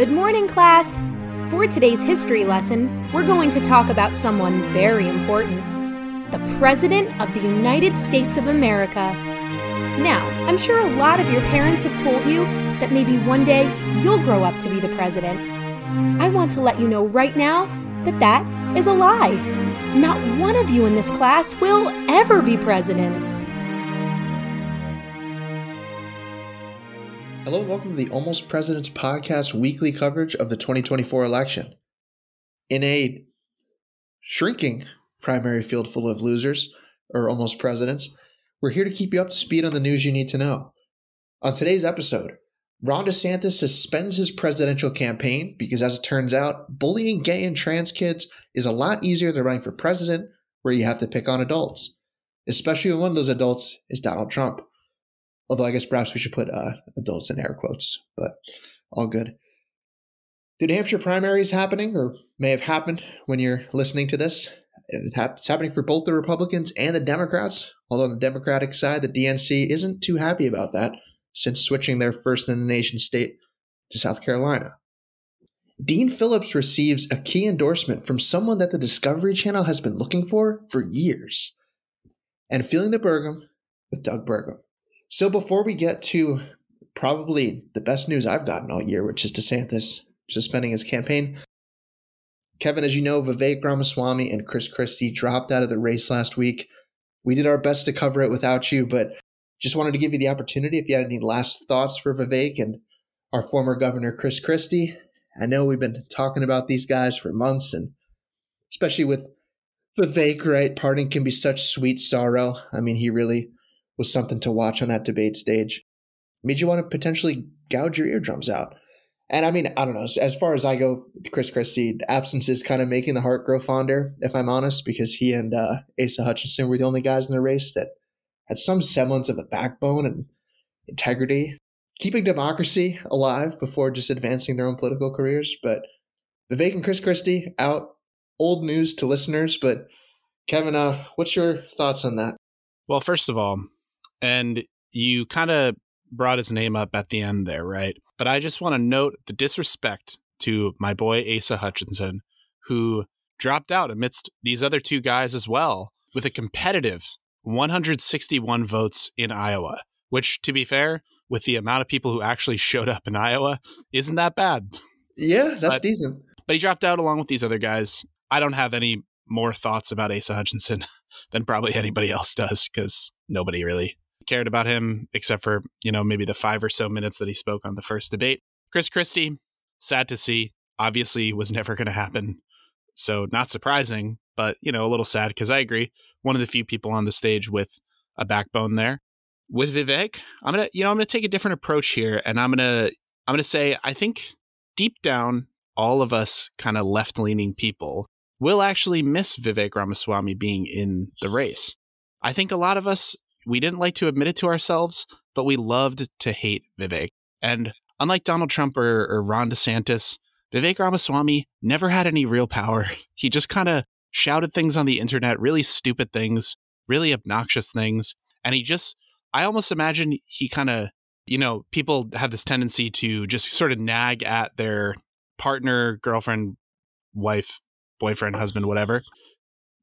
Good morning, class! For today's history lesson, we're going to talk about someone very important the President of the United States of America. Now, I'm sure a lot of your parents have told you that maybe one day you'll grow up to be the President. I want to let you know right now that that is a lie. Not one of you in this class will ever be President. Hello welcome to the Almost Presidents podcast weekly coverage of the 2024 election. In a shrinking primary field full of losers, or almost presidents, we're here to keep you up to speed on the news you need to know. On today's episode, Ron DeSantis suspends his presidential campaign because, as it turns out, bullying gay and trans kids is a lot easier than running for president, where you have to pick on adults, especially when one of those adults is Donald Trump. Although I guess perhaps we should put uh, adults in air quotes, but all good. The New Hampshire primary is happening, or may have happened when you're listening to this. It's happening for both the Republicans and the Democrats. Although on the Democratic side, the DNC isn't too happy about that since switching their first in the nation state to South Carolina. Dean Phillips receives a key endorsement from someone that the Discovery Channel has been looking for for years. And feeling the Burgum with Doug Burgum. So before we get to probably the best news I've gotten all year, which is DeSantis suspending his campaign, Kevin, as you know, Vivek Ramaswamy and Chris Christie dropped out of the race last week. We did our best to cover it without you, but just wanted to give you the opportunity if you had any last thoughts for Vivek and our former governor, Chris Christie. I know we've been talking about these guys for months, and especially with Vivek, right? Parting can be such sweet sorrow. I mean, he really was something to watch on that debate stage. Made you want to potentially gouge your eardrums out. And I mean, I don't know. As far as I go, Chris Christie, absence is kind of making the heart grow fonder, if I'm honest, because he and uh, Asa Hutchinson were the only guys in the race that had some semblance of a backbone and integrity, keeping democracy alive before just advancing their own political careers. But Vivek and Chris Christie out, old news to listeners. But Kevin, uh, what's your thoughts on that? Well, first of all, and you kind of brought his name up at the end there, right? But I just want to note the disrespect to my boy Asa Hutchinson, who dropped out amidst these other two guys as well with a competitive 161 votes in Iowa, which, to be fair, with the amount of people who actually showed up in Iowa, isn't that bad. Yeah, that's but, decent. But he dropped out along with these other guys. I don't have any more thoughts about Asa Hutchinson than probably anybody else does because nobody really cared about him except for, you know, maybe the five or so minutes that he spoke on the first debate. Chris Christie, sad to see, obviously was never going to happen. So not surprising, but, you know, a little sad because I agree. One of the few people on the stage with a backbone there. With Vivek, I'm going to, you know, I'm going to take a different approach here and I'm going to, I'm going to say, I think deep down, all of us kind of left leaning people will actually miss Vivek Ramaswamy being in the race. I think a lot of us we didn't like to admit it to ourselves, but we loved to hate Vivek. And unlike Donald Trump or, or Ron DeSantis, Vivek Ramaswamy never had any real power. He just kind of shouted things on the internet, really stupid things, really obnoxious things. And he just, I almost imagine he kind of, you know, people have this tendency to just sort of nag at their partner, girlfriend, wife, boyfriend, husband, whatever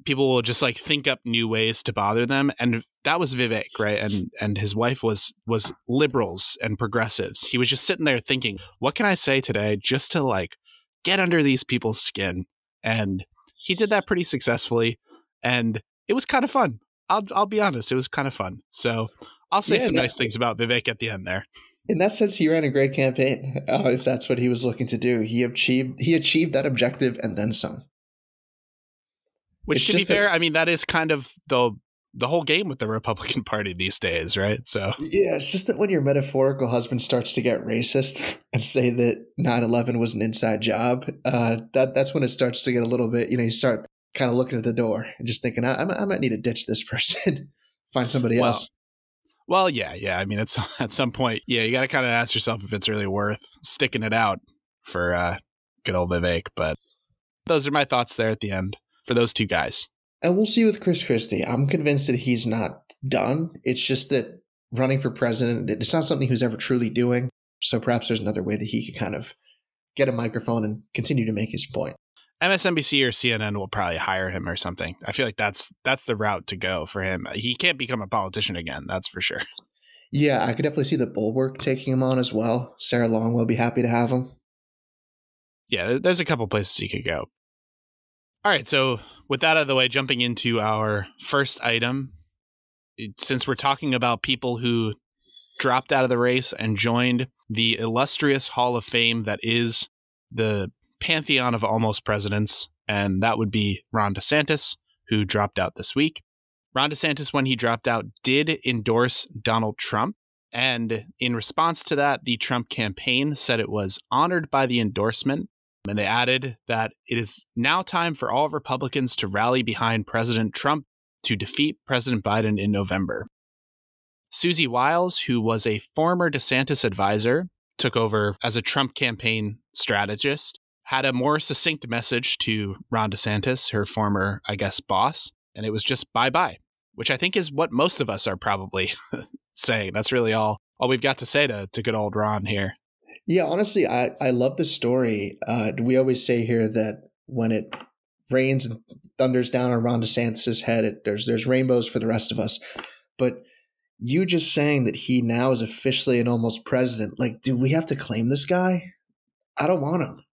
people will just like think up new ways to bother them and that was Vivek right? And and his wife was was liberals and progressives. He was just sitting there thinking what can I say today just to like get under these people's skin? And he did that pretty successfully and it was kind of fun. I'll I'll be honest it was kind of fun. So I'll say yeah, some that, nice things about Vivek at the end there. In that sense, he ran a great campaign. Uh, if that's what he was looking to do, he achieved he achieved that objective and then some. Which, it's to be fair, I mean that is kind of the the whole game with the Republican Party these days, right? So yeah, it's just that when your metaphorical husband starts to get racist and say that 9-11 was an inside job, uh, that that's when it starts to get a little bit. You know, you start kind of looking at the door and just thinking, I, I might need to ditch this person, find somebody well, else. Well, yeah, yeah. I mean, it's at some point, yeah, you got to kind of ask yourself if it's really worth sticking it out for uh, good old Vivek. But those are my thoughts there at the end for those two guys. And we'll see with Chris Christie. I'm convinced that he's not done. It's just that running for president, it's not something he's ever truly doing. So perhaps there's another way that he could kind of get a microphone and continue to make his point. MSNBC or CNN will probably hire him or something. I feel like that's that's the route to go for him. He can't become a politician again, that's for sure. Yeah, I could definitely see the Bulwark taking him on as well. Sarah Long will be happy to have him. Yeah, there's a couple places he could go. All right, so with that out of the way, jumping into our first item, since we're talking about people who dropped out of the race and joined the illustrious Hall of Fame that is the pantheon of almost presidents, and that would be Ron DeSantis, who dropped out this week. Ron DeSantis, when he dropped out, did endorse Donald Trump. And in response to that, the Trump campaign said it was honored by the endorsement. And they added that it is now time for all Republicans to rally behind President Trump to defeat President Biden in November. Susie Wiles, who was a former DeSantis advisor, took over as a Trump campaign strategist, had a more succinct message to Ron DeSantis, her former, I guess, boss, and it was just bye bye, which I think is what most of us are probably saying. That's really all all we've got to say to, to good old Ron here. Yeah, honestly, I, I love the story. Uh, we always say here that when it rains and thunders down on Ron DeSantis' head, it, there's there's rainbows for the rest of us. But you just saying that he now is officially an almost president, like, do we have to claim this guy? I don't want him.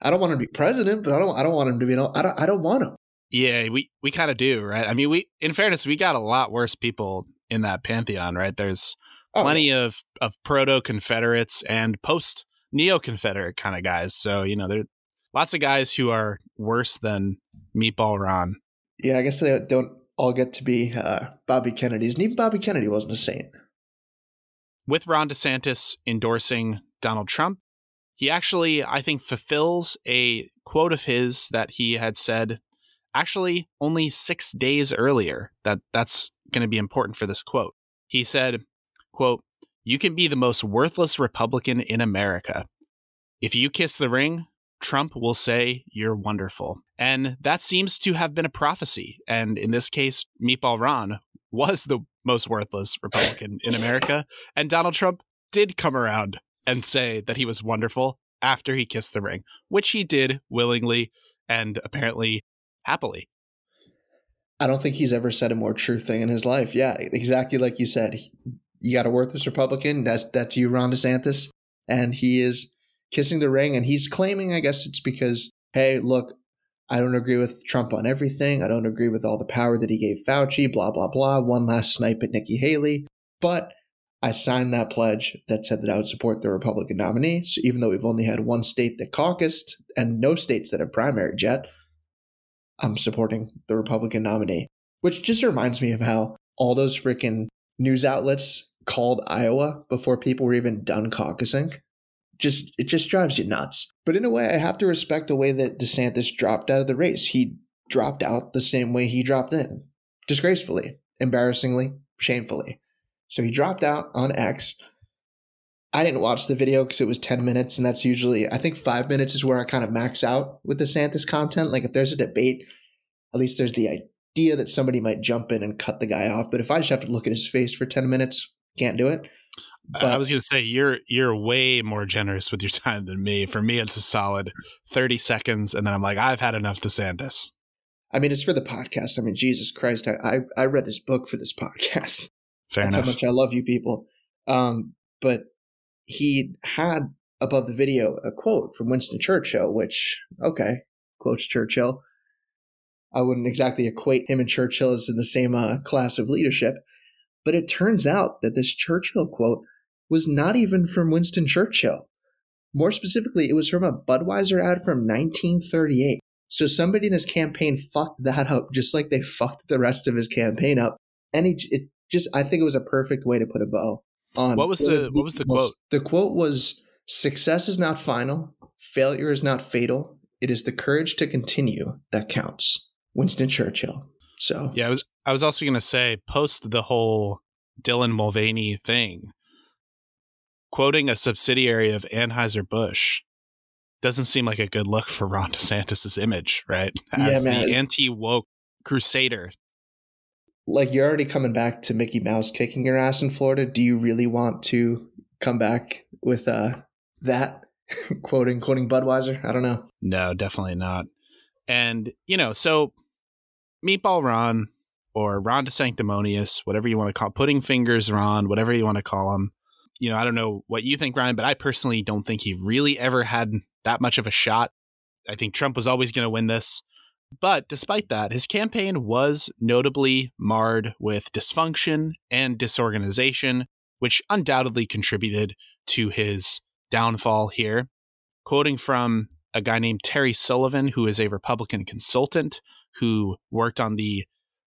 I don't want him to be president, but I don't I don't want him to be I don't I don't want him. Yeah, we we kind of do, right? I mean, we in fairness, we got a lot worse people in that pantheon, right? There's oh, plenty of of proto Confederates and post neo Confederate kind of guys. So you know, there lots of guys who are worse than Meatball Ron. Yeah, I guess they don't all get to be uh, Bobby Kennedys, and even Bobby Kennedy wasn't a saint. With Ron DeSantis endorsing Donald Trump, he actually, I think, fulfills a quote of his that he had said actually only six days earlier. That that's going to be important for this quote. He said, quote, you can be the most worthless Republican in America. If you kiss the ring, Trump will say you're wonderful. And that seems to have been a prophecy. And in this case, Meatball Ron was the most worthless Republican in America. And Donald Trump did come around and say that he was wonderful after he kissed the ring, which he did willingly and apparently happily. I don't think he's ever said a more true thing in his life. Yeah, exactly like you said. You got a worthless Republican. That's that's you, Ron DeSantis, and he is kissing the ring, and he's claiming, I guess it's because, hey, look, I don't agree with Trump on everything. I don't agree with all the power that he gave Fauci. Blah blah blah. One last snipe at Nikki Haley, but I signed that pledge that said that I would support the Republican nominee. So even though we've only had one state that caucused and no states that have primaried yet, I'm supporting the Republican nominee. Which just reminds me of how all those freaking news outlets called Iowa before people were even done caucusing. Just it just drives you nuts. But in a way, I have to respect the way that DeSantis dropped out of the race. He dropped out the same way he dropped in. Disgracefully, embarrassingly, shamefully. So he dropped out on X. I didn't watch the video because it was 10 minutes, and that's usually, I think five minutes is where I kind of max out with DeSantis content. Like if there's a debate, at least there's the idea that somebody might jump in and cut the guy off. But if I just have to look at his face for 10 minutes, can't do it. But, I was going to say you're you're way more generous with your time than me. For me, it's a solid thirty seconds, and then I'm like, I've had enough DeSantis. I mean, it's for the podcast. I mean, Jesus Christ, I I, I read his book for this podcast. Fair That's enough. how much I love you people. Um, but he had above the video a quote from Winston Churchill, which, okay, quotes Churchill. I wouldn't exactly equate him and Churchill as in the same uh, class of leadership, but it turns out that this Churchill quote was not even from Winston Churchill. More specifically, it was from a Budweiser ad from 1938. So somebody in his campaign fucked that up just like they fucked the rest of his campaign up. And he, it just I think it was a perfect way to put a bow on. What was the what was the quote? The quote was success is not final, failure is not fatal. It is the courage to continue that counts. Winston Churchill. So Yeah, I was I was also gonna say, post the whole Dylan Mulvaney thing, quoting a subsidiary of Anheuser-Busch doesn't seem like a good look for Ron DeSantis' image, right? As yeah, man. the anti woke crusader like you're already coming back to Mickey Mouse kicking your ass in Florida. Do you really want to come back with uh that? quoting quoting Budweiser. I don't know. No, definitely not. And you know, so Meatball Ron or Ron DeSanctimonious, whatever you want to call, pudding fingers Ron, whatever you want to call him. You know, I don't know what you think, Ryan, but I personally don't think he really ever had that much of a shot. I think Trump was always going to win this. But despite that, his campaign was notably marred with dysfunction and disorganization, which undoubtedly contributed to his downfall here. Quoting from a guy named Terry Sullivan, who is a Republican consultant who worked on the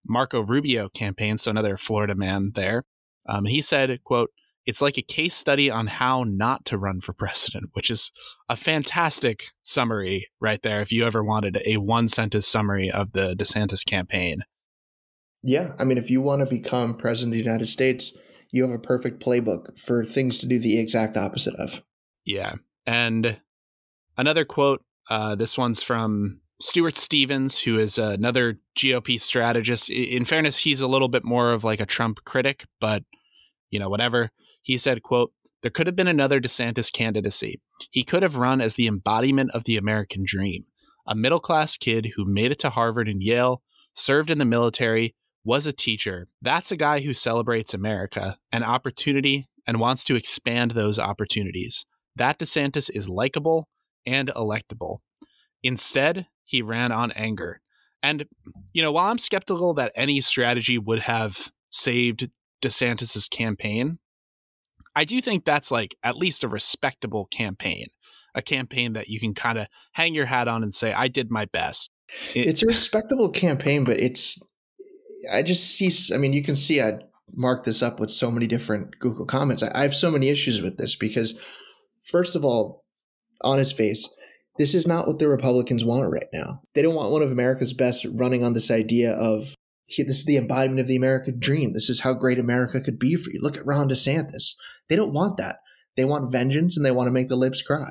Marco Rubio campaign, so another Florida man there. Um, he said, quote, it's like a case study on how not to run for president, which is a fantastic summary right there. If you ever wanted a one sentence summary of the DeSantis campaign. Yeah. I mean, if you want to become president of the United States, you have a perfect playbook for things to do the exact opposite of. Yeah. And another quote uh, this one's from Stuart Stevens, who is another GOP strategist. In fairness, he's a little bit more of like a Trump critic, but you know, whatever. He said, quote, there could have been another DeSantis candidacy. He could have run as the embodiment of the American dream. A middle class kid who made it to Harvard and Yale, served in the military, was a teacher. That's a guy who celebrates America and opportunity and wants to expand those opportunities. That DeSantis is likable and electable. Instead, he ran on anger. And, you know, while I'm skeptical that any strategy would have saved DeSantis's campaign, I do think that's like at least a respectable campaign, a campaign that you can kind of hang your hat on and say, I did my best. It, it's a respectable campaign, but it's, I just see, I mean, you can see I marked this up with so many different Google comments. I, I have so many issues with this because, first of all, on his face, this is not what the Republicans want right now. They don't want one of America's best running on this idea of this is the embodiment of the American dream. This is how great America could be for you. Look at Ron DeSantis. They don't want that. They want vengeance and they want to make the libs cry.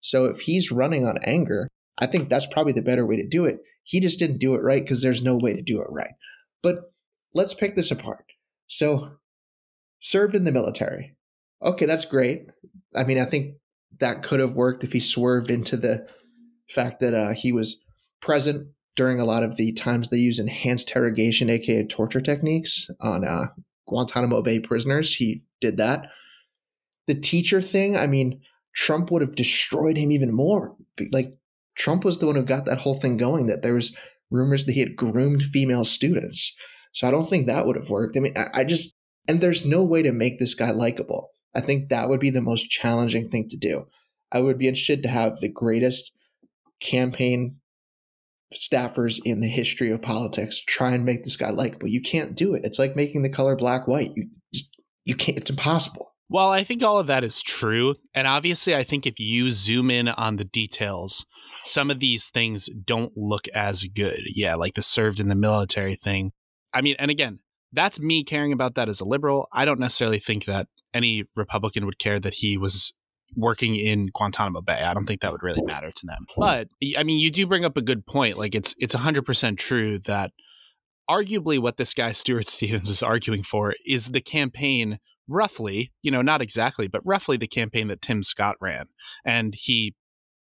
So if he's running on anger, I think that's probably the better way to do it. He just didn't do it right because there's no way to do it right. But let's pick this apart. So, served in the military. Okay, that's great. I mean, I think that could have worked if he swerved into the fact that uh, he was present during a lot of the times they use enhanced interrogation, aka torture techniques, on uh, Guantanamo Bay prisoners. He did that. The teacher thing, I mean, Trump would have destroyed him even more. Like Trump was the one who got that whole thing going. That there was rumors that he had groomed female students. So I don't think that would have worked. I mean, I, I just and there's no way to make this guy likable. I think that would be the most challenging thing to do. I would be interested to have the greatest campaign staffers in the history of politics try and make this guy likable. You can't do it. It's like making the color black white. You just you can't. It's impossible. Well, I think all of that is true, and obviously, I think if you zoom in on the details, some of these things don't look as good. Yeah, like the served in the military thing. I mean, and again, that's me caring about that as a liberal. I don't necessarily think that any Republican would care that he was working in Guantanamo Bay. I don't think that would really matter to them. But I mean, you do bring up a good point. Like it's it's 100% true that arguably what this guy Stuart Stevens is arguing for is the campaign roughly, you know, not exactly, but roughly the campaign that Tim Scott ran. And he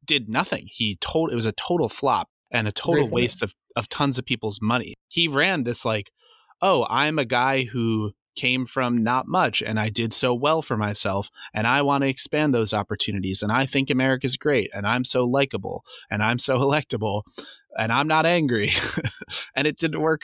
did nothing. He told it was a total flop and a total waste of, of tons of people's money. He ran this like, oh, I'm a guy who came from not much and I did so well for myself and I want to expand those opportunities and I think America's great and I'm so likable and I'm so electable and I'm not angry and it didn't work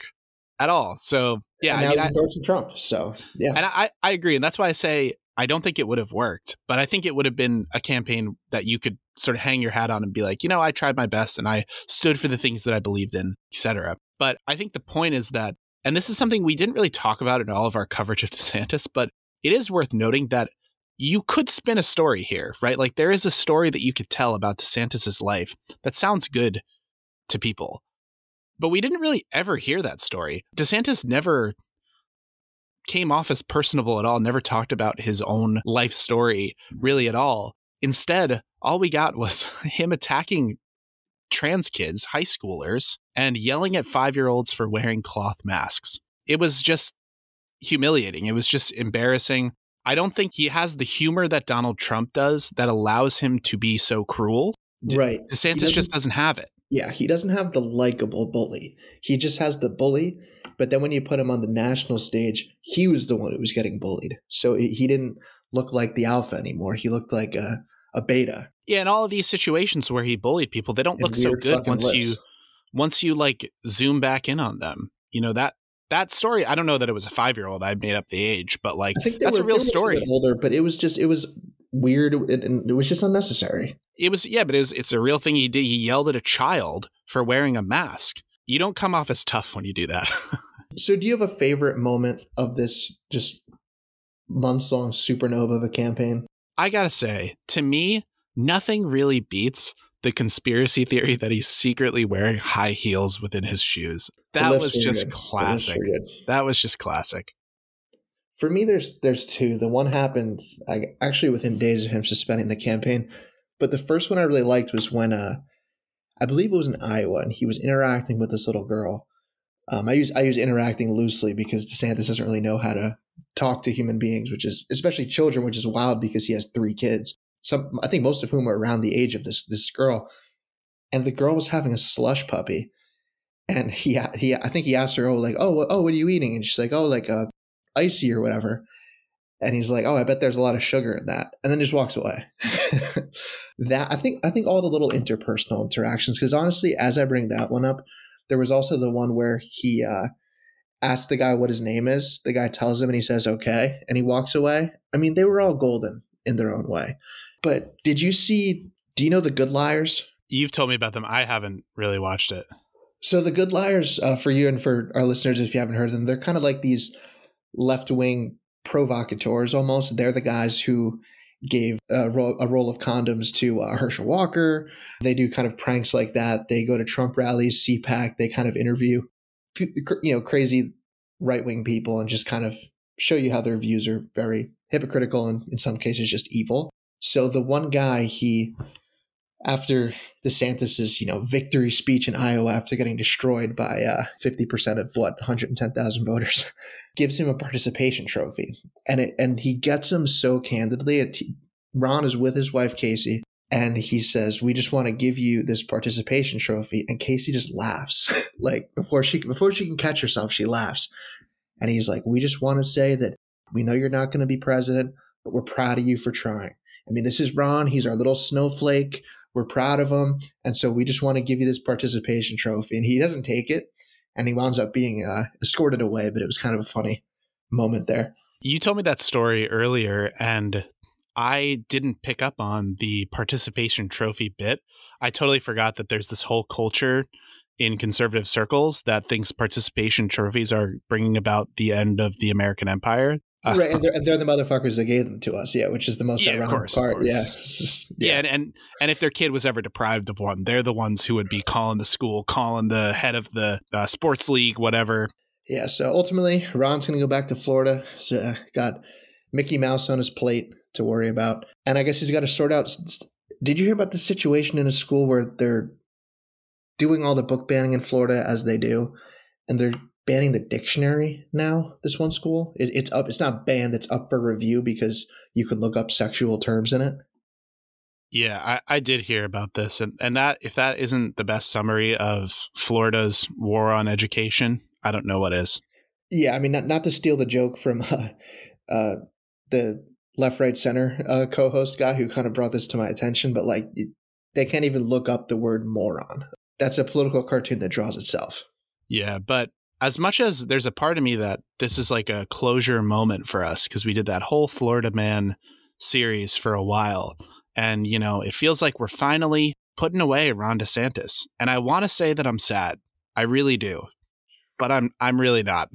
at all. So yeah, and now I mean, he's Trump. So yeah, and I, I agree, and that's why I say I don't think it would have worked, but I think it would have been a campaign that you could sort of hang your hat on and be like, you know, I tried my best and I stood for the things that I believed in, etc. But I think the point is that and this is something we didn't really talk about in all of our coverage of DeSantis, but it is worth noting that you could spin a story here, right? Like there is a story that you could tell about DeSantis's life that sounds good to people. But we didn't really ever hear that story. DeSantis never came off as personable at all, never talked about his own life story really at all. Instead, all we got was him attacking trans kids, high schoolers, and yelling at five year olds for wearing cloth masks. It was just humiliating. It was just embarrassing. I don't think he has the humor that Donald Trump does that allows him to be so cruel. Right. DeSantis doesn't, just doesn't have it. Yeah, he doesn't have the likable bully. He just has the bully, but then when you put him on the national stage, he was the one who was getting bullied. So he didn't look like the alpha anymore. He looked like a, a beta. Yeah, in all of these situations where he bullied people, they don't and look so good once lips. you once you like zoom back in on them. You know that that story. I don't know that it was a five year old. I made up the age, but like that's were, a real story. Older, but it was just it was weird and it was just unnecessary. It was yeah, but it was it's a real thing he did. He yelled at a child for wearing a mask. You don't come off as tough when you do that. so, do you have a favorite moment of this just months long supernova of a campaign? I gotta say, to me, nothing really beats the conspiracy theory that he's secretly wearing high heels within his shoes. That was just classic. That was just classic. For me, there's there's two. The one happened I, actually within days of him suspending the campaign, but the first one I really liked was when uh, I believe it was in Iowa, and he was interacting with this little girl. Um, I use I use interacting loosely because DeSantis doesn't really know how to talk to human beings, which is especially children, which is wild because he has three kids. Some I think most of whom are around the age of this this girl, and the girl was having a slush puppy, and he he I think he asked her, oh like oh oh what are you eating? And she's like oh like uh, icy or whatever, and he's like oh I bet there's a lot of sugar in that, and then just walks away. that I think I think all the little interpersonal interactions because honestly, as I bring that one up, there was also the one where he. uh asked the guy what his name is. The guy tells him and he says, okay. And he walks away. I mean, they were all golden in their own way. But did you see? Do you know the Good Liars? You've told me about them. I haven't really watched it. So the Good Liars, uh, for you and for our listeners, if you haven't heard them, they're kind of like these left wing provocateurs almost. They're the guys who gave a, ro- a roll of condoms to uh, Herschel Walker. They do kind of pranks like that. They go to Trump rallies, CPAC. They kind of interview, you know, crazy right wing people and just kind of show you how their views are very hypocritical and in some cases just evil. So the one guy he after DeSantis's, you know, victory speech in Iowa after getting destroyed by uh, 50% of what 110,000 voters gives him a participation trophy. And it, and he gets him so candidly. It, Ron is with his wife Casey and he says, "We just want to give you this participation trophy." And Casey just laughs. like before she before she can catch herself, she laughs. And he's like, "We just want to say that we know you're not going to be president, but we're proud of you for trying." I mean, this is Ron. He's our little snowflake. We're proud of him. And so we just want to give you this participation trophy. And he doesn't take it. And he winds up being uh, escorted away. But it was kind of a funny moment there. You told me that story earlier, and I didn't pick up on the participation trophy bit. I totally forgot that there's this whole culture in conservative circles that thinks participation trophies are bringing about the end of the American empire. Uh, right, and they're, and they're, the motherfuckers that gave them to us, yeah, which is the most yeah, ironic course, part. Yeah, just, yeah, yeah, and, and and if their kid was ever deprived of one, they're the ones who would be calling the school, calling the head of the uh, sports league, whatever. Yeah, so ultimately, Ron's going to go back to Florida. He's uh, got Mickey Mouse on his plate to worry about, and I guess he's got to sort out. Did you hear about the situation in a school where they're doing all the book banning in Florida as they do, and they're banning the dictionary now. This one school, it, it's up. It's not banned. It's up for review because you can look up sexual terms in it. Yeah, I, I did hear about this, and and that if that isn't the best summary of Florida's war on education, I don't know what is. Yeah, I mean, not not to steal the joke from uh, uh, the left, right, center uh, co-host guy who kind of brought this to my attention, but like they can't even look up the word moron. That's a political cartoon that draws itself. Yeah, but as much as there's a part of me that this is like a closure moment for us because we did that whole Florida Man series for a while. And, you know, it feels like we're finally putting away Ron DeSantis. And I want to say that I'm sad. I really do. But I'm I'm really not.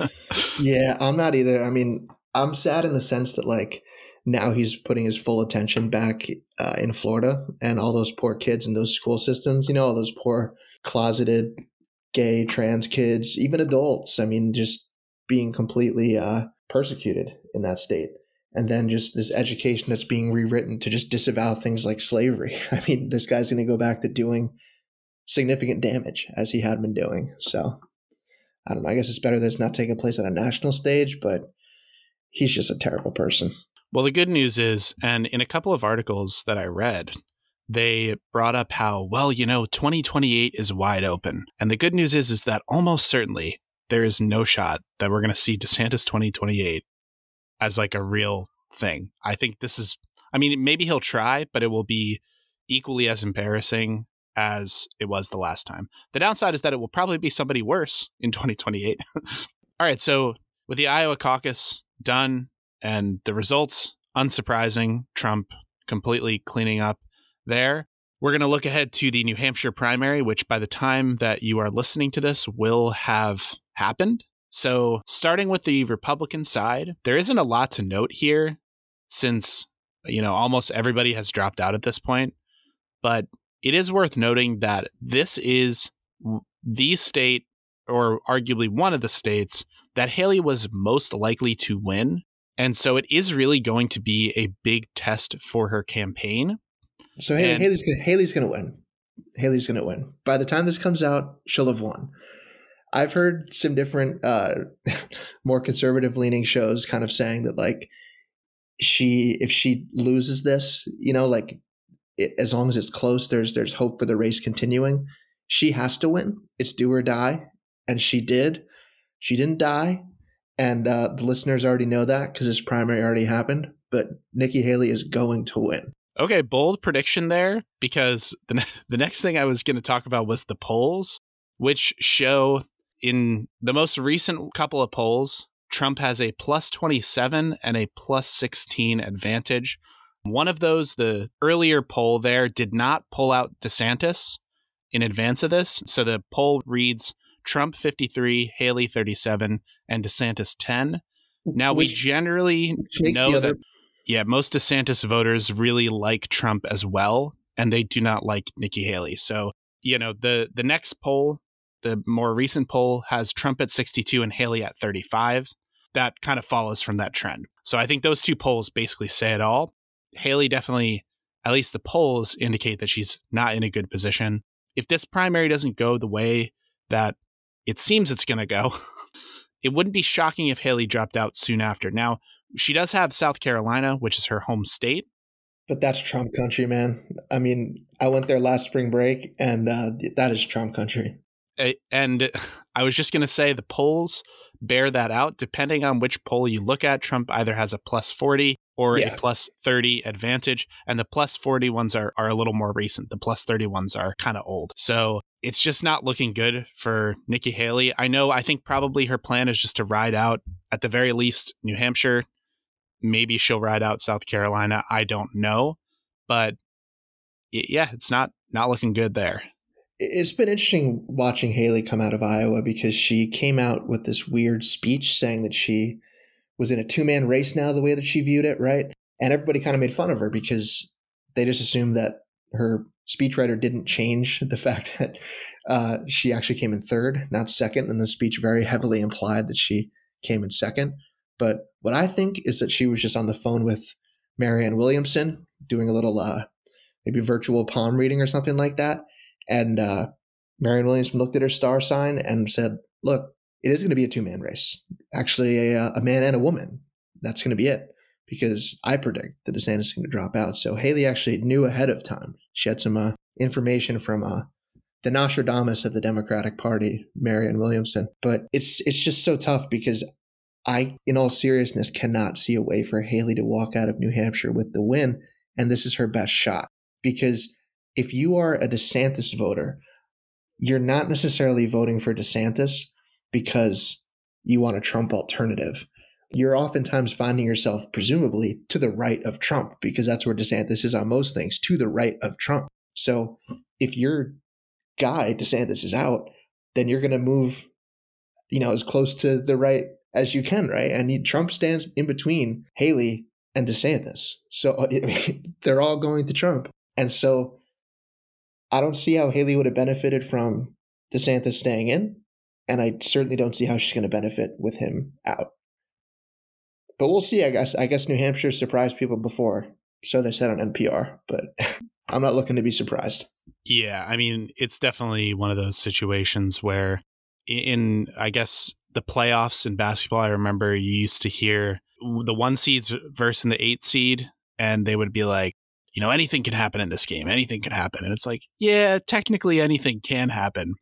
yeah, I'm not either. I mean, I'm sad in the sense that like now he's putting his full attention back uh, in Florida and all those poor kids in those school systems, you know, all those poor closeted gay, trans kids, even adults. I mean, just being completely uh, persecuted in that state. And then just this education that's being rewritten to just disavow things like slavery. I mean, this guy's going to go back to doing significant damage as he had been doing. So I don't know. I guess it's better that it's not taking place on a national stage, but he's just a terrible person. Well, the good news is, and in a couple of articles that I read, they brought up how, well, you know, 2028 is wide open. And the good news is, is that almost certainly there is no shot that we're going to see DeSantis 2028 as like a real thing. I think this is, I mean, maybe he'll try, but it will be equally as embarrassing as it was the last time. The downside is that it will probably be somebody worse in 2028. All right. So with the Iowa caucus done and the results unsurprising, Trump completely cleaning up there. We're going to look ahead to the New Hampshire primary, which by the time that you are listening to this will have happened. So, starting with the Republican side, there isn't a lot to note here since, you know, almost everybody has dropped out at this point. But it is worth noting that this is the state, or arguably one of the states, that Haley was most likely to win. And so it is really going to be a big test for her campaign. So Haley, and, Haley's gonna, Haley's going to win. Haley's going to win. By the time this comes out, she'll have won. I've heard some different, uh, more conservative leaning shows kind of saying that like she, if she loses this, you know, like it, as long as it's close, there's there's hope for the race continuing. She has to win. It's do or die, and she did. She didn't die, and uh, the listeners already know that because this primary already happened. But Nikki Haley is going to win. Okay, bold prediction there because the ne- the next thing I was going to talk about was the polls, which show in the most recent couple of polls, Trump has a plus 27 and a plus 16 advantage one of those, the earlier poll there, did not pull out DeSantis in advance of this. So the poll reads Trump 53, Haley 37, and DeSantis 10. Now, which, we generally know that, yeah, most DeSantis voters really like Trump as well, and they do not like Nikki Haley. So, you know, the, the next poll, the more recent poll, has Trump at 62 and Haley at 35. That kind of follows from that trend. So I think those two polls basically say it all. Haley definitely, at least the polls indicate that she's not in a good position. If this primary doesn't go the way that it seems it's going to go, it wouldn't be shocking if Haley dropped out soon after. Now, she does have South Carolina, which is her home state. But that's Trump country, man. I mean, I went there last spring break, and uh, that is Trump country. And I was just going to say the polls bear that out. Depending on which poll you look at, Trump either has a plus 40 or yeah. a plus 30 advantage. And the plus 40 ones are, are a little more recent. The plus 30 ones are kind of old. So it's just not looking good for Nikki Haley. I know, I think probably her plan is just to ride out, at the very least, New Hampshire. Maybe she'll ride out South Carolina. I don't know. But yeah, it's not not looking good there it's been interesting watching Haley come out of Iowa because she came out with this weird speech saying that she was in a two man race now, the way that she viewed it, right? And everybody kind of made fun of her because they just assumed that her speechwriter didn't change the fact that uh, she actually came in third, not second. And the speech very heavily implied that she came in second. But what I think is that she was just on the phone with Marianne Williamson doing a little uh, maybe virtual palm reading or something like that and uh, Marianne Williamson looked at her star sign and said, "Look, it is going to be a two man race. Actually, a, a man and a woman. That's going to be it." Because I predict that DeSantis is going to drop out. So Haley actually knew ahead of time. She had some uh, information from uh, the Nostradamus of the Democratic Party, Marianne Williamson. But it's it's just so tough because I, in all seriousness, cannot see a way for Haley to walk out of New Hampshire with the win, and this is her best shot because if you are a DeSantis voter, you're not necessarily voting for DeSantis because you want a Trump alternative. You're oftentimes finding yourself, presumably, to the right of Trump because that's where DeSantis is on most things, to the right of Trump. So if your guy, DeSantis, is out, then you're going to move, you know, as close to the right as you can, right? And Trump stands in between Haley and DeSantis. So they're all going to Trump. And so I don't see how Haley would have benefited from DeSantis staying in, and I certainly don't see how she's going to benefit with him out. But we'll see. I guess. I guess New Hampshire surprised people before, so they said on NPR. But I'm not looking to be surprised. Yeah, I mean, it's definitely one of those situations where, in I guess the playoffs in basketball, I remember you used to hear the one seeds versus the eight seed, and they would be like, you know, anything can happen in this game. Anything can happen. And it's like, yeah, technically anything can happen,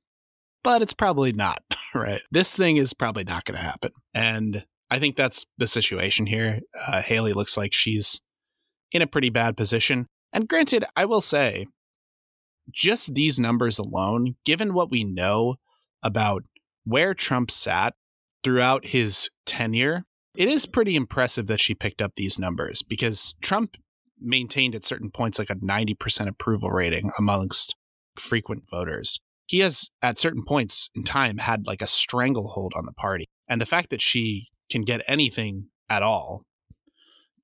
but it's probably not, right? This thing is probably not going to happen. And I think that's the situation here. Uh, Haley looks like she's in a pretty bad position. And granted, I will say, just these numbers alone, given what we know about where Trump sat throughout his tenure, it is pretty impressive that she picked up these numbers because Trump maintained at certain points like a 90% approval rating amongst frequent voters. He has, at certain points in time, had like a stranglehold on the party. And the fact that she can get anything at all,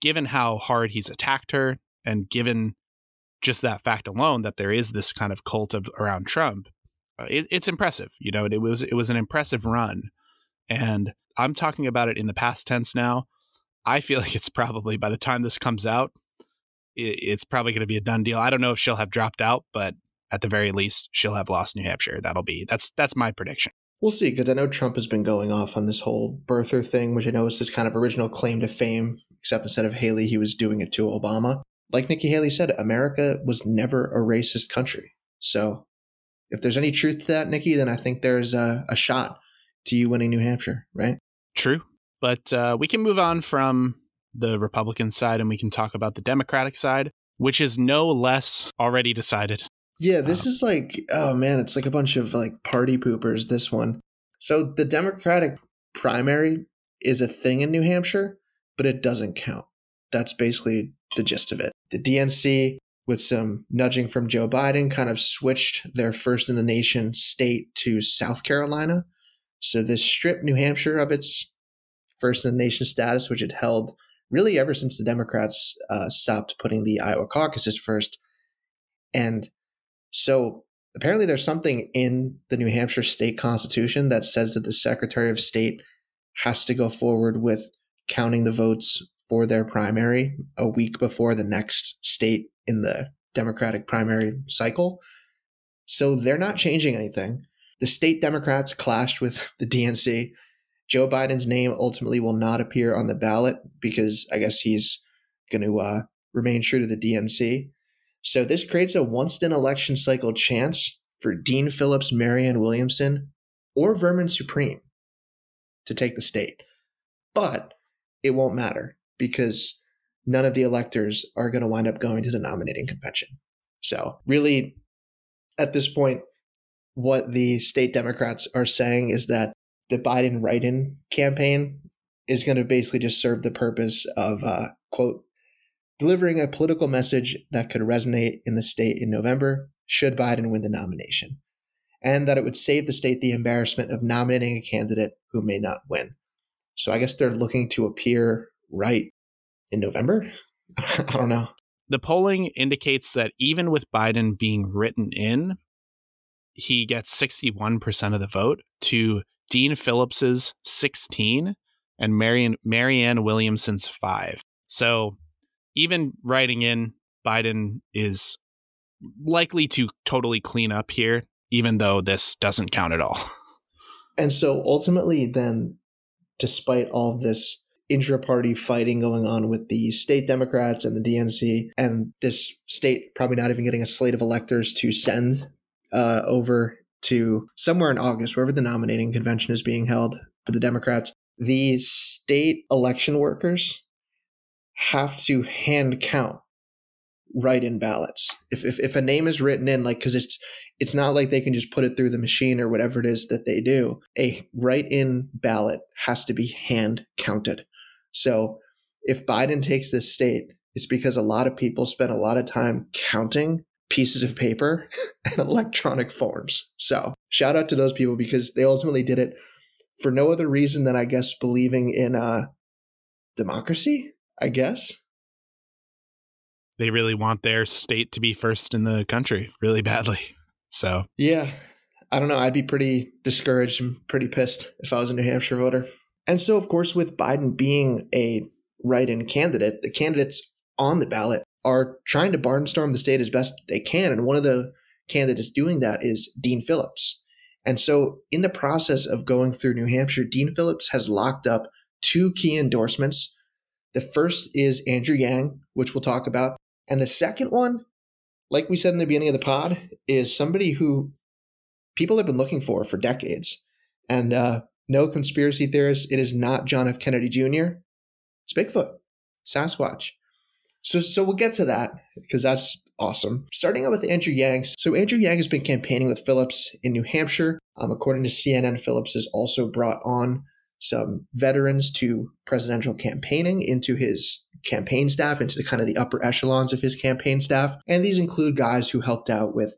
given how hard he's attacked her, and given just that fact alone that there is this kind of cult of around Trump, uh, it, it's impressive. You know, it was it was an impressive run, and I'm talking about it in the past tense now. I feel like it's probably by the time this comes out, it's probably going to be a done deal. I don't know if she'll have dropped out, but at the very least, she'll have lost New Hampshire. That'll be that's that's my prediction. We'll see, because I know Trump has been going off on this whole birther thing, which I know is his kind of original claim to fame, except instead of Haley, he was doing it to Obama. Like Nikki Haley said, America was never a racist country. So if there's any truth to that, Nikki, then I think there's a, a shot to you winning New Hampshire, right? True. But uh, we can move on from the Republican side and we can talk about the Democratic side, which is no less already decided. Yeah, this um, is like, oh man, it's like a bunch of like party poopers, this one. So the Democratic primary is a thing in New Hampshire, but it doesn't count. That's basically the gist of it. The DNC, with some nudging from Joe Biden, kind of switched their first in the nation state to South Carolina. So this stripped New Hampshire of its first in the nation status, which it held really ever since the Democrats uh, stopped putting the Iowa caucuses first. And so apparently there's something in the New Hampshire state constitution that says that the Secretary of State has to go forward with counting the votes for their primary a week before the next state in the Democratic primary cycle. So they're not changing anything. The state Democrats clashed with the DNC Joe Biden's name ultimately will not appear on the ballot because I guess he's going to uh, remain true to the DNC. So this creates a once in election cycle chance for Dean Phillips, Marianne Williamson, or Vermin Supreme to take the state. But it won't matter because none of the electors are going to wind up going to the nominating convention. So, really, at this point, what the state Democrats are saying is that the Biden write in campaign is going to basically just serve the purpose of, uh, quote, delivering a political message that could resonate in the state in November should Biden win the nomination, and that it would save the state the embarrassment of nominating a candidate who may not win. So I guess they're looking to appear right in November. I don't know. The polling indicates that even with Biden being written in, he gets 61% of the vote to Dean Phillips's 16 and Marianne, Marianne Williamson's 5. So even writing in, Biden is likely to totally clean up here, even though this doesn't count at all. And so ultimately, then, despite all of this intra party fighting going on with the state Democrats and the DNC, and this state probably not even getting a slate of electors to send uh, over to somewhere in August, wherever the nominating convention is being held for the Democrats, the state election workers have to hand count write in ballots. If, if, if a name is written in, like, because it's, it's not like they can just put it through the machine or whatever it is that they do. A write in ballot has to be hand counted. So if Biden takes this state, it's because a lot of people spent a lot of time counting pieces of paper and electronic forms. So shout out to those people because they ultimately did it for no other reason than I guess believing in uh, democracy. I guess they really want their state to be first in the country really badly. So yeah, I don't know. I'd be pretty discouraged and pretty pissed if I was a New Hampshire voter. And so, of course, with Biden being a write-in candidate, the candidates on the ballot are trying to barnstorm the state as best they can. And one of the candidates doing that is Dean Phillips. And so, in the process of going through New Hampshire, Dean Phillips has locked up two key endorsements The first is Andrew Yang, which we'll talk about. And the second one, like we said in the beginning of the pod, is somebody who people have been looking for for decades. And uh, no conspiracy theorists, it is not John F. Kennedy Jr., it's Bigfoot, Sasquatch. So, so we'll get to that because that's awesome. Starting out with Andrew Yang. So Andrew Yang has been campaigning with Phillips in New Hampshire. Um, according to CNN, Phillips has also brought on some veterans to presidential campaigning into his campaign staff, into the kind of the upper echelons of his campaign staff. And these include guys who helped out with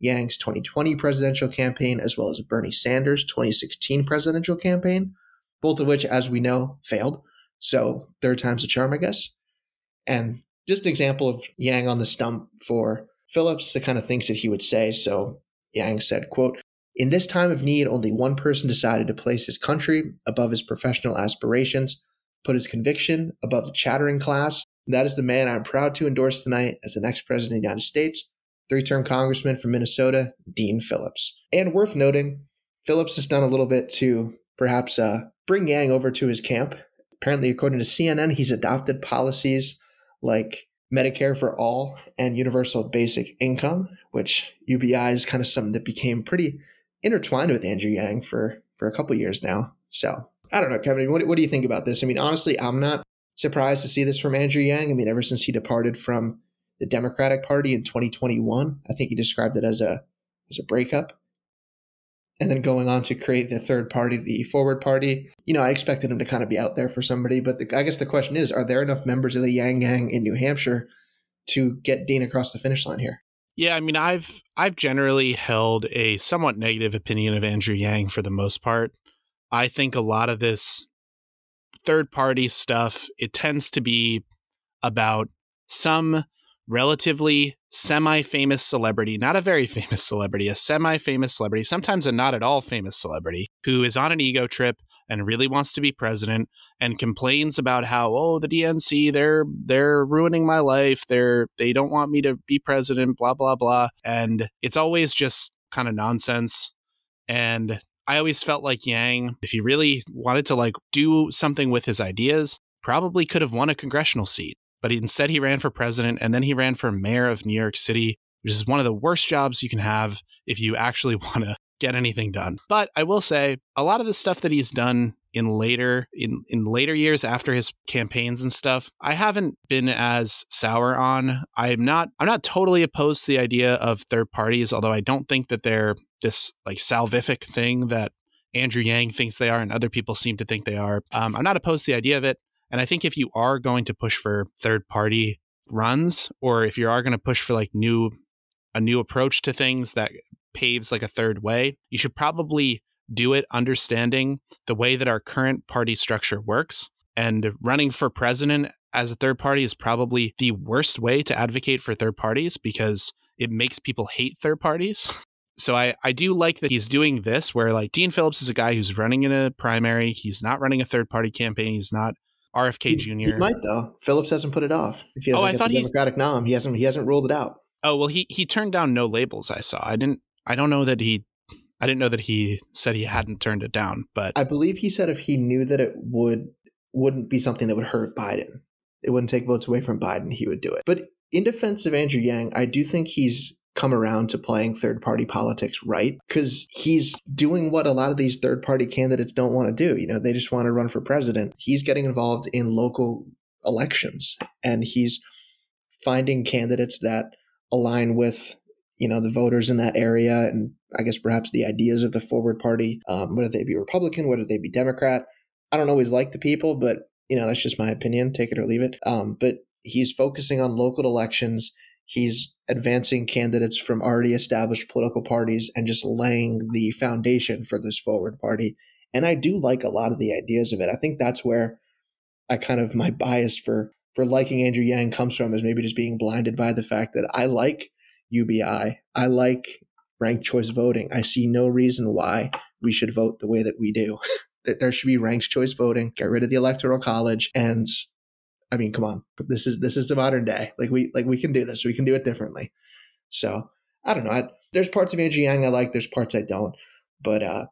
Yang's 2020 presidential campaign, as well as Bernie Sanders' 2016 presidential campaign, both of which, as we know, failed. So third time's a charm, I guess. And just an example of Yang on the stump for Phillips, the kind of things that he would say. So Yang said, quote, in this time of need, only one person decided to place his country above his professional aspirations, put his conviction above the chattering class. That is the man I'm proud to endorse tonight as the next president of the United States, three term congressman from Minnesota, Dean Phillips. And worth noting, Phillips has done a little bit to perhaps uh, bring Yang over to his camp. Apparently, according to CNN, he's adopted policies like Medicare for all and universal basic income, which UBI is kind of something that became pretty intertwined with Andrew Yang for for a couple years now. So I don't know, Kevin. What, what do you think about this? I mean, honestly, I'm not surprised to see this from Andrew Yang. I mean, ever since he departed from the Democratic Party in 2021, I think he described it as a as a breakup. And then going on to create the third party, the Forward Party. You know, I expected him to kind of be out there for somebody, but the, I guess the question is: Are there enough members of the Yang Gang in New Hampshire to get Dean across the finish line here? Yeah, I mean, I've I've generally held a somewhat negative opinion of Andrew Yang for the most part. I think a lot of this third party stuff it tends to be about some relatively semi famous celebrity, not a very famous celebrity, a semi famous celebrity, sometimes a not at all famous celebrity, who is on an ego trip and really wants to be president and complains about how oh the DNC they're they're ruining my life. They're they don't want me to be president blah blah blah. And it's always just kind of nonsense. And I always felt like Yang if he really wanted to like do something with his ideas probably could have won a congressional seat but instead he ran for president and then he ran for mayor of New York City which is one of the worst jobs you can have if you actually want to get anything done. But I will say a lot of the stuff that he's done in later in in later years after his campaigns and stuff i haven't been as sour on. I'm not i'm not totally opposed to the idea of third parties although i don't think that they're this like salvific thing that andrew yang thinks they are and other people seem to think they are. Um, i'm not opposed to the idea of it and i think if you are going to push for third party runs or if you are going to push for like new a new approach to things that paves like a third way, you should probably do it understanding the way that our current party structure works. And running for president as a third party is probably the worst way to advocate for third parties because it makes people hate third parties. So I, I do like that he's doing this where like Dean Phillips is a guy who's running in a primary. He's not running a third party campaign. He's not RFK Jr. He, might though. Phillips hasn't put it off. If he hasn't oh, I thought the Democratic nom, he hasn't he hasn't ruled it out. Oh well, he he turned down no labels. I saw. I didn't. I don't know that he. I didn't know that he said he hadn't turned it down. But I believe he said if he knew that it would wouldn't be something that would hurt Biden, it wouldn't take votes away from Biden, he would do it. But in defense of Andrew Yang, I do think he's come around to playing third party politics right because he's doing what a lot of these third party candidates don't want to do. You know, they just want to run for president. He's getting involved in local elections and he's finding candidates that align with you know the voters in that area and i guess perhaps the ideas of the forward party um, whether they be republican whether they be democrat i don't always like the people but you know that's just my opinion take it or leave it um, but he's focusing on local elections he's advancing candidates from already established political parties and just laying the foundation for this forward party and i do like a lot of the ideas of it i think that's where i kind of my bias for for liking andrew yang comes from is maybe just being blinded by the fact that i like UBI. I like ranked choice voting. I see no reason why we should vote the way that we do. there should be ranked choice voting. Get rid of the electoral college, and I mean, come on, this is this is the modern day. Like we like we can do this. We can do it differently. So I don't know. I, there's parts of Andrew Yang I like. There's parts I don't. But uh,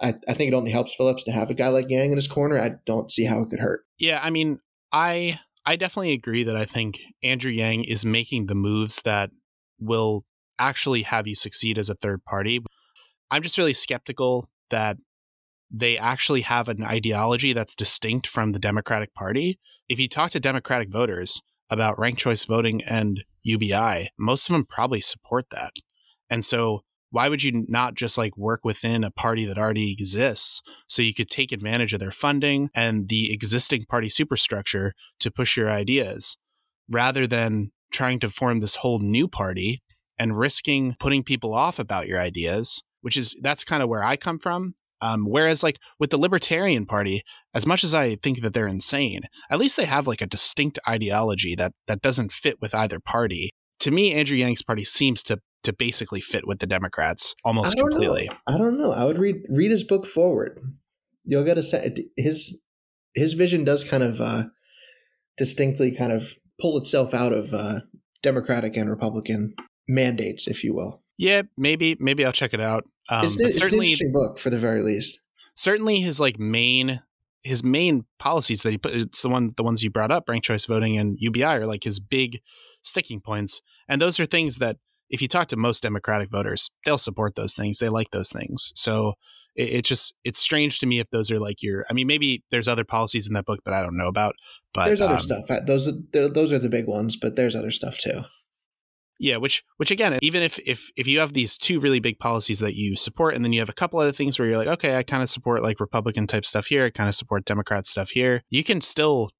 I I think it only helps Phillips to have a guy like Yang in his corner. I don't see how it could hurt. Yeah, I mean, I I definitely agree that I think Andrew Yang is making the moves that will actually have you succeed as a third party. I'm just really skeptical that they actually have an ideology that's distinct from the Democratic Party. If you talk to Democratic voters about ranked choice voting and UBI, most of them probably support that. And so why would you not just like work within a party that already exists so you could take advantage of their funding and the existing party superstructure to push your ideas rather than trying to form this whole new party and risking putting people off about your ideas which is that's kind of where i come from um, whereas like with the libertarian party as much as i think that they're insane at least they have like a distinct ideology that that doesn't fit with either party to me andrew yang's party seems to to basically fit with the Democrats almost I completely. Know. I don't know. I would read read his book forward. You'll get a set. His his vision does kind of uh, distinctly kind of pull itself out of uh, Democratic and Republican mandates, if you will. Yeah, maybe maybe I'll check it out. Um, it's, it's certainly, an interesting book for the very least. Certainly, his like main his main policies that he put it's the one the ones you brought up ranked choice voting and ubi are like his big sticking points and those are things that if you talk to most Democratic voters, they'll support those things. They like those things. So it, it, just it's strange to me if those are like your. I mean, maybe there's other policies in that book that I don't know about, but there's other um, stuff. Those those are the big ones, but there's other stuff too. Yeah, which which again, even if if if you have these two really big policies that you support, and then you have a couple other things where you're like, okay, I kind of support like Republican type stuff here, I kind of support Democrat stuff here, you can still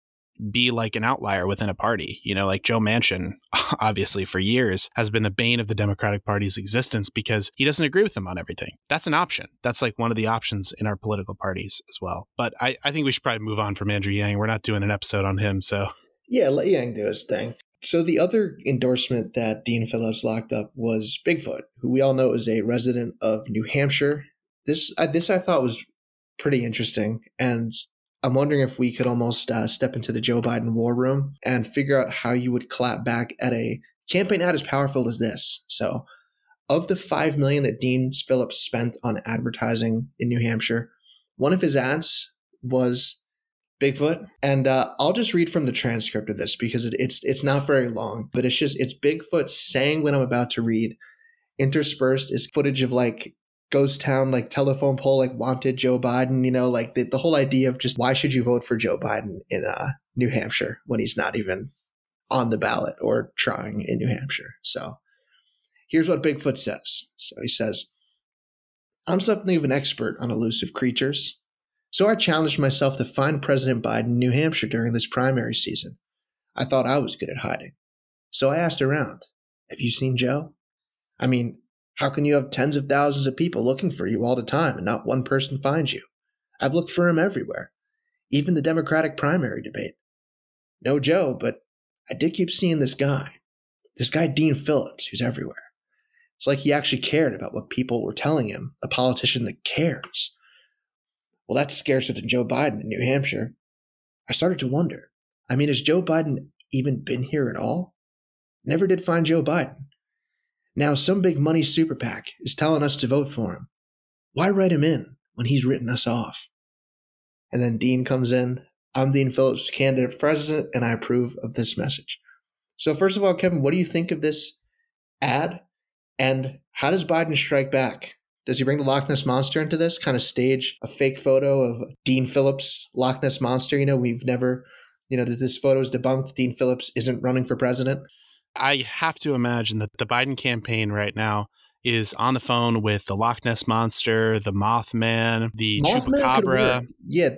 be like an outlier within a party. You know, like Joe Manchin, obviously for years has been the bane of the Democratic Party's existence because he doesn't agree with them on everything. That's an option. That's like one of the options in our political parties as well. But I, I think we should probably move on from Andrew Yang. We're not doing an episode on him. So yeah, let Yang do his thing. So the other endorsement that Dean Phillips locked up was Bigfoot, who we all know is a resident of New Hampshire. This I, this I thought was pretty interesting, and I'm wondering if we could almost uh, step into the Joe Biden war room and figure out how you would clap back at a campaign ad as powerful as this. So, of the five million that Dean Phillips spent on advertising in New Hampshire, one of his ads was Bigfoot, and uh, I'll just read from the transcript of this because it, it's it's not very long, but it's just it's Bigfoot saying what I'm about to read. Interspersed is footage of like ghost town like telephone pole like wanted Joe Biden, you know, like the, the whole idea of just why should you vote for Joe Biden in uh, New Hampshire when he's not even on the ballot or trying in New Hampshire. So here's what Bigfoot says. So he says, I'm something of an expert on elusive creatures. So I challenged myself to find President Biden in New Hampshire during this primary season. I thought I was good at hiding. So I asked around, Have you seen Joe? I mean, how can you have tens of thousands of people looking for you all the time and not one person finds you? I've looked for him everywhere, even the Democratic primary debate. No Joe, but I did keep seeing this guy. This guy, Dean Phillips, who's everywhere. It's like he actually cared about what people were telling him, a politician that cares. Well, that's scarcer than Joe Biden in New Hampshire. I started to wonder. I mean, has Joe Biden even been here at all? Never did find Joe Biden. Now, some big money super PAC is telling us to vote for him. Why write him in when he's written us off? And then Dean comes in. I'm Dean Phillips, candidate for president, and I approve of this message. So, first of all, Kevin, what do you think of this ad? And how does Biden strike back? Does he bring the Loch Ness Monster into this? Kind of stage a fake photo of Dean Phillips, Loch Ness Monster? You know, we've never, you know, this photo is debunked. Dean Phillips isn't running for president. I have to imagine that the Biden campaign right now is on the phone with the Loch Ness Monster, the Mothman, the Mothman Chupacabra. Yeah,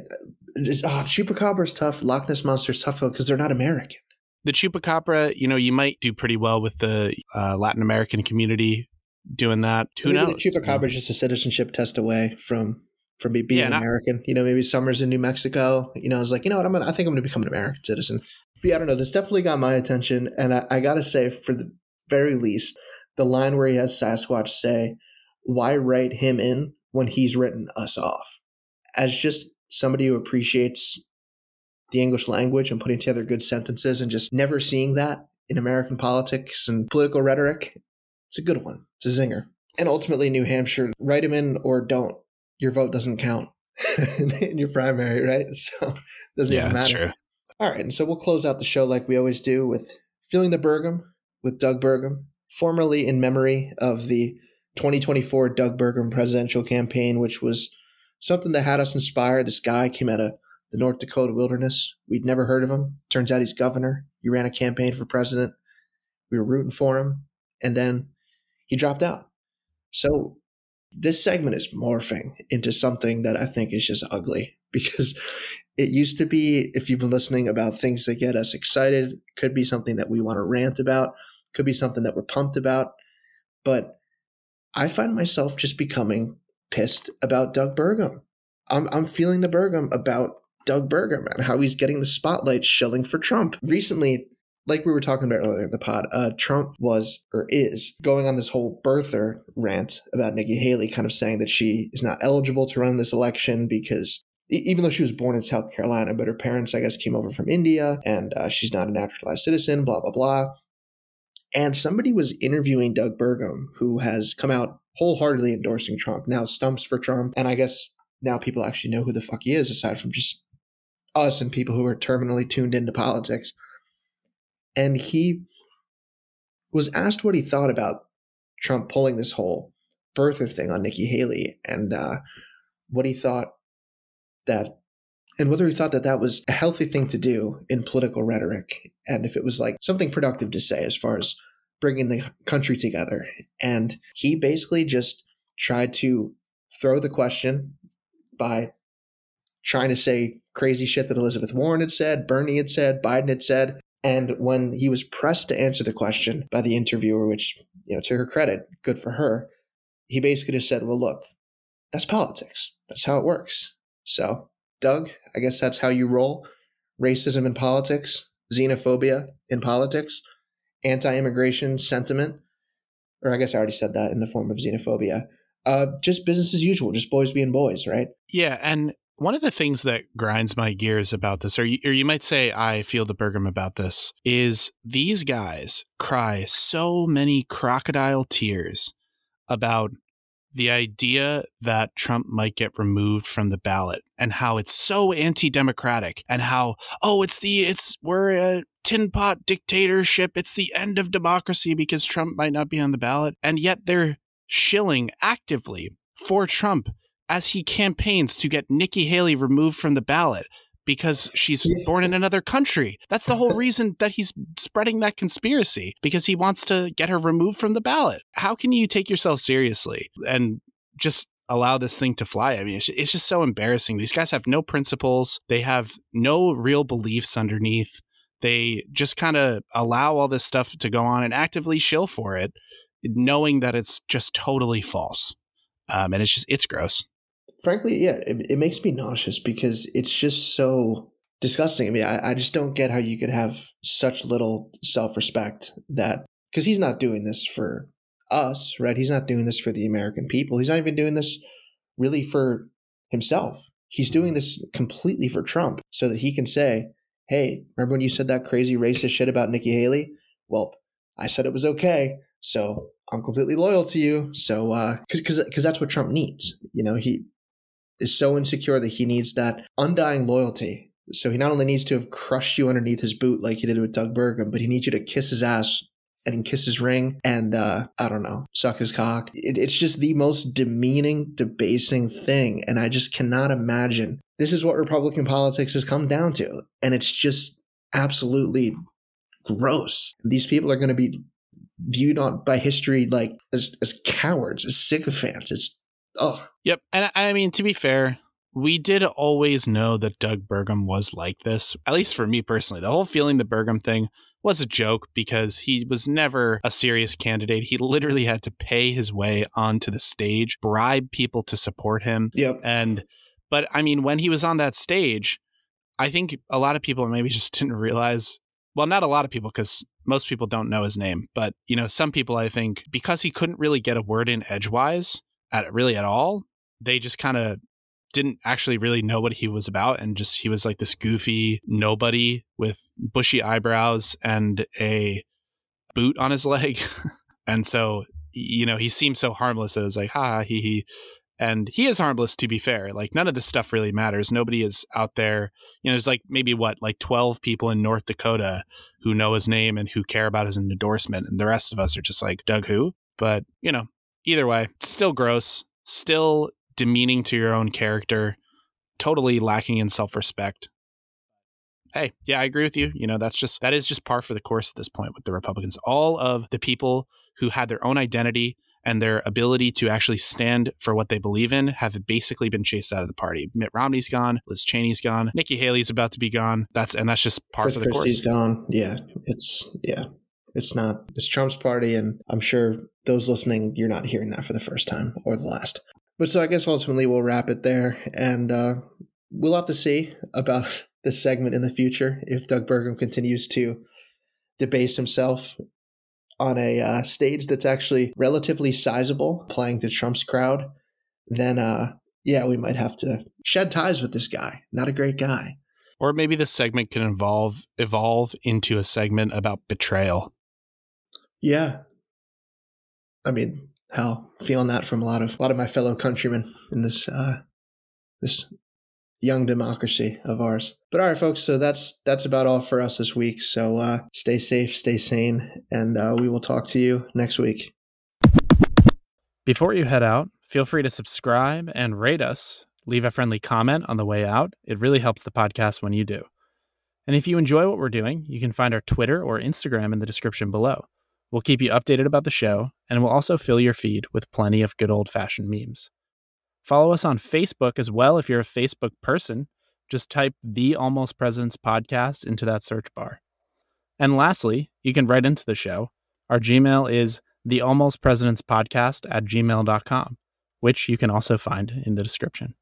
oh, Chupacabra is tough. Loch Ness Monster is tough because they're not American. The Chupacabra, you know, you might do pretty well with the uh, Latin American community doing that. Who maybe knows? The Chupacabra is just a citizenship test away from from me being yeah, American. you know, maybe Summers in New Mexico. You know, I was like, you know what, I'm gonna, I think I'm going to become an American citizen. But yeah, I don't know. This definitely got my attention, and I, I got to say, for the very least, the line where he has Sasquatch say, "Why write him in when he's written us off?" As just somebody who appreciates the English language and putting together good sentences, and just never seeing that in American politics and political rhetoric, it's a good one. It's a zinger. And ultimately, New Hampshire, write him in or don't. Your vote doesn't count in your primary, right? So it doesn't yeah, even matter. True. All right, and so we'll close out the show like we always do with Feeling the Burgum with Doug Burgum, formerly in memory of the 2024 Doug Burgum presidential campaign, which was something that had us inspired. This guy came out of the North Dakota wilderness. We'd never heard of him. Turns out he's governor. He ran a campaign for president. We were rooting for him. And then he dropped out. So this segment is morphing into something that I think is just ugly because it used to be, if you've been listening, about things that get us excited. Could be something that we want to rant about, could be something that we're pumped about. But I find myself just becoming pissed about Doug Burgum. I'm, I'm feeling the Burgum about Doug Burgum and how he's getting the spotlight shilling for Trump. Recently, like we were talking about earlier in the pod, uh, Trump was or is going on this whole birther rant about Nikki Haley, kind of saying that she is not eligible to run this election because even though she was born in South Carolina, but her parents, I guess, came over from India and uh, she's not a naturalized citizen, blah, blah, blah. And somebody was interviewing Doug Burgum, who has come out wholeheartedly endorsing Trump, now stumps for Trump. And I guess now people actually know who the fuck he is, aside from just us and people who are terminally tuned into politics and he was asked what he thought about Trump pulling this whole birther thing on Nikki Haley, and uh, what he thought that, and whether he thought that that was a healthy thing to do in political rhetoric, and if it was like something productive to say as far as bringing the country together. And he basically just tried to throw the question by trying to say crazy shit that Elizabeth Warren had said, Bernie had said, Biden had said, and when he was pressed to answer the question by the interviewer, which, you know, to her credit, good for her, he basically just said, well, look, that's politics. That's how it works. So, Doug, I guess that's how you roll. Racism in politics, xenophobia in politics, anti immigration sentiment, or I guess I already said that in the form of xenophobia. Uh, just business as usual, just boys being boys, right? Yeah. And one of the things that grinds my gears about this, or you, or you might say I feel the Burgum about this, is these guys cry so many crocodile tears about the idea that Trump might get removed from the ballot and how it's so anti-democratic and how oh it's the it's we're a tin pot dictatorship. It's the end of democracy because Trump might not be on the ballot. And yet they're shilling actively for Trump as he campaigns to get Nikki Haley removed from the ballot because she's born in another country. That's the whole reason that he's spreading that conspiracy because he wants to get her removed from the ballot. How can you take yourself seriously and just allow this thing to fly? I mean, it's, it's just so embarrassing. These guys have no principles, they have no real beliefs underneath. They just kind of allow all this stuff to go on and actively shill for it, knowing that it's just totally false. Um, and it's just, it's gross frankly, yeah, it, it makes me nauseous because it's just so disgusting. I mean, I, I just don't get how you could have such little self respect that because he's not doing this for us, right? He's not doing this for the American people. He's not even doing this really for himself. He's doing this completely for Trump so that he can say, hey, remember when you said that crazy racist shit about Nikki Haley? Well, I said it was okay. So I'm completely loyal to you. So, uh, cause, cause, cause that's what Trump needs. You know, he, is so insecure that he needs that undying loyalty. So he not only needs to have crushed you underneath his boot like he did with Doug Burgum, but he needs you to kiss his ass and kiss his ring and uh, I don't know, suck his cock. It, it's just the most demeaning, debasing thing, and I just cannot imagine. This is what Republican politics has come down to, and it's just absolutely gross. These people are going to be viewed on by history like as as cowards, as sycophants. It's Oh. Yep. And I mean, to be fair, we did always know that Doug Burgum was like this, at least for me personally. The whole feeling the Burgum thing was a joke because he was never a serious candidate. He literally had to pay his way onto the stage, bribe people to support him. Yep. And, but I mean, when he was on that stage, I think a lot of people maybe just didn't realize. Well, not a lot of people because most people don't know his name, but you know, some people I think because he couldn't really get a word in edgewise, at really at all. They just kind of didn't actually really know what he was about and just he was like this goofy nobody with bushy eyebrows and a boot on his leg. and so you know, he seemed so harmless that it was like, ha, he he. And he is harmless, to be fair. Like, none of this stuff really matters. Nobody is out there. You know, there's like maybe what, like 12 people in North Dakota who know his name and who care about his endorsement. And the rest of us are just like, Doug who? But, you know, either way, still gross, still demeaning to your own character, totally lacking in self respect. Hey, yeah, I agree with you. You know, that's just, that is just par for the course at this point with the Republicans. All of the people who had their own identity and their ability to actually stand for what they believe in have basically been chased out of the party. Mitt Romney's gone, Liz Cheney's gone, Nikki Haley's about to be gone. That's and that's just part Chris of the Christie's course. gone. Yeah, it's yeah, it's not. It's Trump's party, and I'm sure those listening, you're not hearing that for the first time or the last. But so I guess ultimately we'll wrap it there, and uh, we'll have to see about this segment in the future if Doug Burgum continues to debase himself on a uh, stage that's actually relatively sizable, playing to Trump's crowd, then uh, yeah, we might have to shed ties with this guy. Not a great guy. Or maybe this segment can evolve evolve into a segment about betrayal. Yeah. I mean, hell, feeling that from a lot of a lot of my fellow countrymen in this uh this young democracy of ours. But all right, folks, so that's that's about all for us this week. So uh stay safe, stay sane, and uh, we will talk to you next week. Before you head out, feel free to subscribe and rate us. Leave a friendly comment on the way out. It really helps the podcast when you do. And if you enjoy what we're doing, you can find our Twitter or Instagram in the description below. We'll keep you updated about the show, and we'll also fill your feed with plenty of good old fashioned memes. Follow us on Facebook as well if you're a Facebook person. Just type the Almost Presidents podcast into that search bar. And lastly, you can write into the show. Our Gmail is the Almost Presidents podcast at gmail.com, which you can also find in the description.